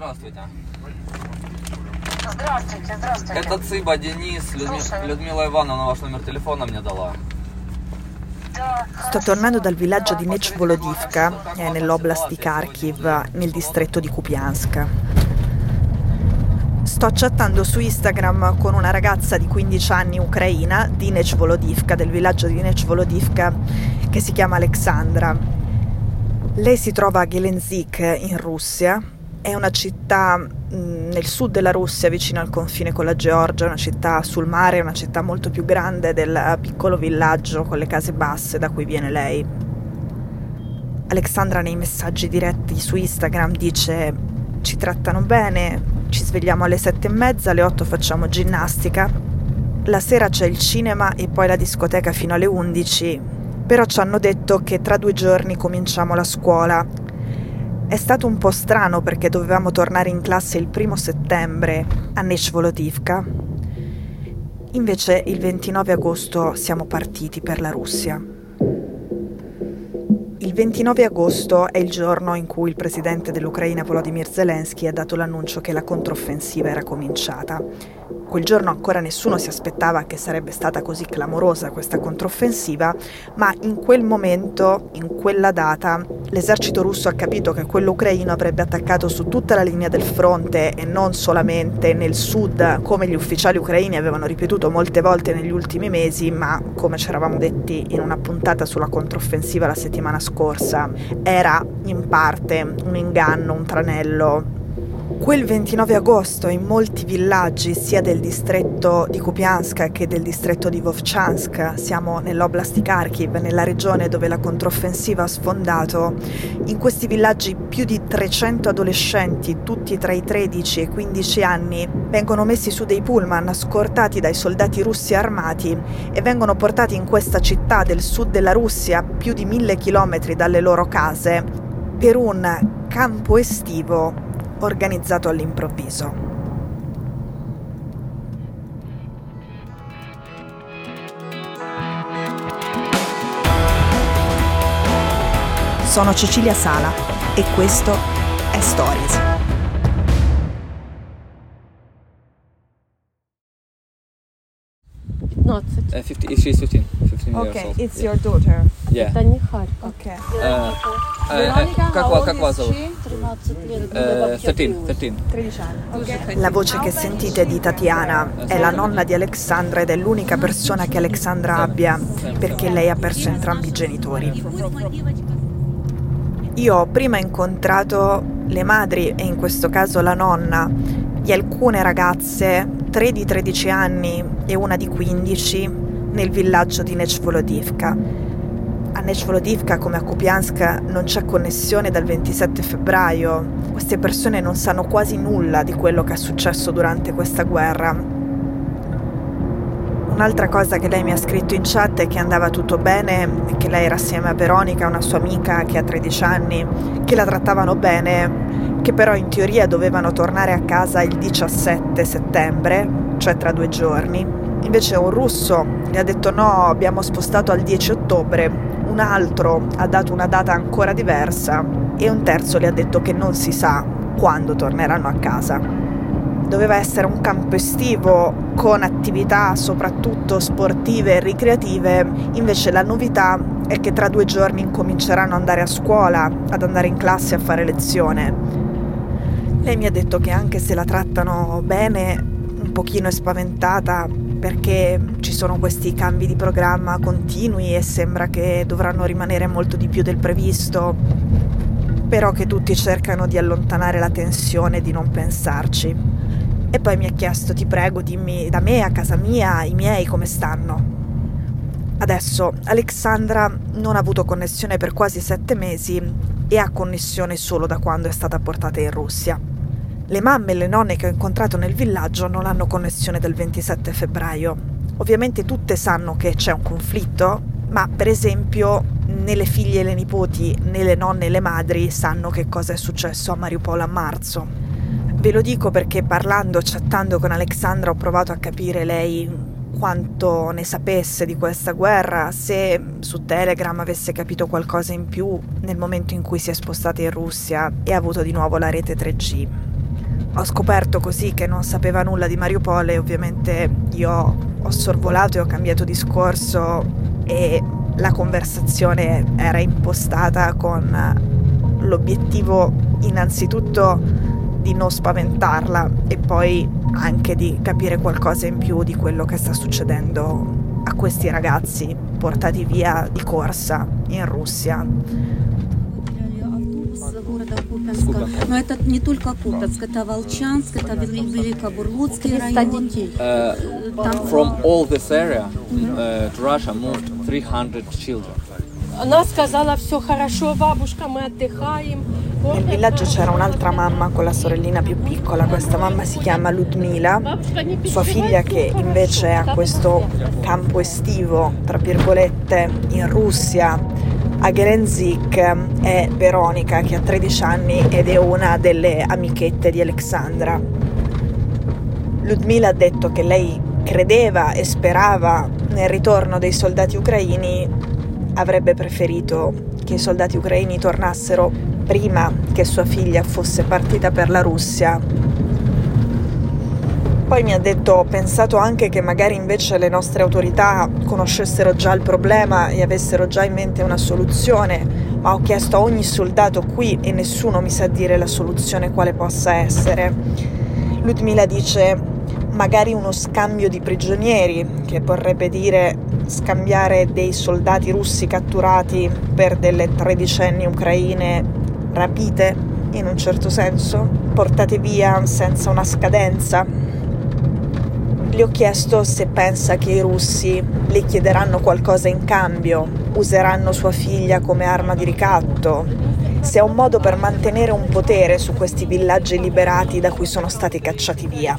здравствуйте. Здравствуйте, здравствуйте. Это Цыба Денис, Людми- Слушаю. Людмила Ивановна ваш номер телефона мне дала. Да, Sto tornando dal villaggio di Nechvolodivka, eh, nell'oblast di Kharkiv, nel distretto di Kupiansk. Sto chattando su Instagram con una ragazza di 15 anni ucraina di Nechvolodivka, del villaggio di Nechvolodivka, che si chiama Alexandra. Lei si trova a Gelenzik in Russia, è una città mh, nel sud della Russia, vicino al confine con la Georgia, una città sul mare, una città molto più grande del piccolo villaggio con le case basse da cui viene lei. Alexandra nei messaggi diretti su Instagram dice ci trattano bene, ci svegliamo alle sette e mezza, alle otto facciamo ginnastica, la sera c'è il cinema e poi la discoteca fino alle 11, però ci hanno detto che tra due giorni cominciamo la scuola. È stato un po' strano perché dovevamo tornare in classe il primo settembre a Nechvolodivka. Invece il 29 agosto siamo partiti per la Russia. Il 29 agosto è il giorno in cui il presidente dell'Ucraina Volodymyr Zelensky ha dato l'annuncio che la controffensiva era cominciata. Quel giorno ancora nessuno si aspettava che sarebbe stata così clamorosa questa controffensiva, ma in quel momento, in quella data, l'esercito russo ha capito che quello ucraino avrebbe attaccato su tutta la linea del fronte e non solamente nel sud, come gli ufficiali ucraini avevano ripetuto molte volte negli ultimi mesi, ma come ci eravamo detti in una puntata sulla controffensiva la settimana scorsa, era in parte un inganno, un tranello Quel 29 agosto in molti villaggi sia del distretto di Kupiansk che del distretto di Vovchansk, siamo nell'oblast di Kharkiv, nella regione dove la controffensiva ha sfondato, in questi villaggi più di 300 adolescenti, tutti tra i 13 e i 15 anni, vengono messi su dei pullman scortati dai soldati russi armati e vengono portati in questa città del sud della Russia, più di mille chilometri dalle loro case, per un campo estivo organizzato all'improvviso. Sono Cecilia Sala e questo è Stories. Uh, 50, she's 15. 15 years Okay, old. it's Yeah. your daughter. Yeah. Это не Харьков. Okay. Uh, uh, uh, как, ва- как вас зовут? 13 лет. Uh, 13, 13. 13 anni. La voce che sentite è di Tatiana, è la nonna di Alexandra ed è l'unica persona che Alexandra abbia perché lei ha perso entrambi i genitori. Io ho prima incontrato le madri e in questo caso la nonna di alcune ragazze, tre di 13 anni e una di 15, nel villaggio di Nechvolodivka. A Nechvolodivka come a Kupiansk non c'è connessione dal 27 febbraio. Queste persone non sanno quasi nulla di quello che è successo durante questa guerra. Un'altra cosa che lei mi ha scritto in chat è che andava tutto bene, che lei era assieme a Veronica, una sua amica che ha 13 anni, che la trattavano bene, che però in teoria dovevano tornare a casa il 17 settembre, cioè tra due giorni. Invece un russo le ha detto no, abbiamo spostato al 10 ottobre, un altro ha dato una data ancora diversa e un terzo le ha detto che non si sa quando torneranno a casa doveva essere un campo estivo con attività soprattutto sportive e ricreative, invece la novità è che tra due giorni incominceranno ad andare a scuola, ad andare in classe a fare lezione. Lei mi ha detto che anche se la trattano bene, un pochino è spaventata perché ci sono questi cambi di programma continui e sembra che dovranno rimanere molto di più del previsto, però che tutti cercano di allontanare la tensione e di non pensarci. E poi mi ha chiesto, ti prego, dimmi da me, a casa mia, i miei come stanno. Adesso Alexandra non ha avuto connessione per quasi sette mesi e ha connessione solo da quando è stata portata in Russia. Le mamme e le nonne che ho incontrato nel villaggio non hanno connessione dal 27 febbraio. Ovviamente tutte sanno che c'è un conflitto, ma per esempio né le figlie e le nipoti né le nonne e le madri sanno che cosa è successo a Mariupol a marzo. Ve lo dico perché parlando, chattando con Alexandra ho provato a capire lei quanto ne sapesse di questa guerra, se su Telegram avesse capito qualcosa in più nel momento in cui si è spostata in Russia e ha avuto di nuovo la rete 3G. Ho scoperto così che non sapeva nulla di Mariupol ovviamente io ho sorvolato e ho cambiato discorso e la conversazione era impostata con l'obiettivo innanzitutto di non spaventarla e poi anche di capire qualcosa in più di quello che sta succedendo a questi ragazzi portati via di corsa in Russia. Купенска. Но это не только Купенск, это Волчанск, это Великобурлуцкий район. Uh, Там from all this area uh, to Russia moved 300 children. Она сказала, все хорошо, бабушка, мы отдыхаем. Nel villaggio c'era un'altra mamma con la sorellina più piccola, questa mamma si chiama Ludmila, sua figlia che invece è a questo campo estivo, tra virgolette, in Russia, a Gelenzik, è Veronica che ha 13 anni ed è una delle amichette di Alexandra. Ludmila ha detto che lei credeva e sperava nel ritorno dei soldati ucraini, avrebbe preferito che i soldati ucraini tornassero prima che sua figlia fosse partita per la Russia. Poi mi ha detto, ho pensato anche che magari invece le nostre autorità conoscessero già il problema e avessero già in mente una soluzione, ma ho chiesto a ogni soldato qui e nessuno mi sa dire la soluzione quale possa essere. Ludmila dice, magari uno scambio di prigionieri, che vorrebbe dire scambiare dei soldati russi catturati per delle tredicenni ucraine rapite, in un certo senso, portate via senza una scadenza. Le ho chiesto se pensa che i russi le chiederanno qualcosa in cambio, useranno sua figlia come arma di ricatto, se è un modo per mantenere un potere su questi villaggi liberati da cui sono stati cacciati via.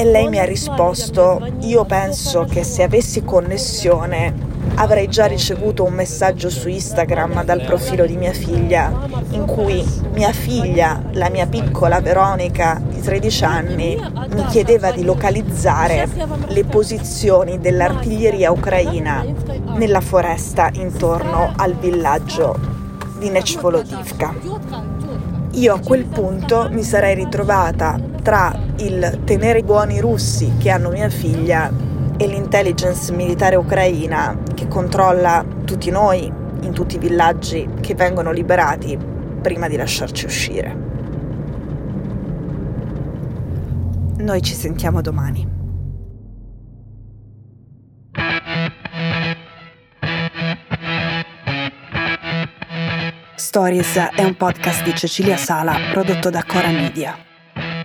E lei mi ha risposto, io penso che se avessi connessione avrei già ricevuto un messaggio su Instagram dal profilo di mia figlia in cui mia figlia, la mia piccola Veronica di 13 anni, mi chiedeva di localizzare le posizioni dell'artiglieria ucraina nella foresta intorno al villaggio di Nechvolodivka. Io a quel punto mi sarei ritrovata tra il tenere buoni i russi che hanno mia figlia e l'intelligence militare ucraina che controlla tutti noi in tutti i villaggi che vengono liberati prima di lasciarci uscire. Noi ci sentiamo domani. Stories è un podcast di Cecilia Sala prodotto da Cora Media.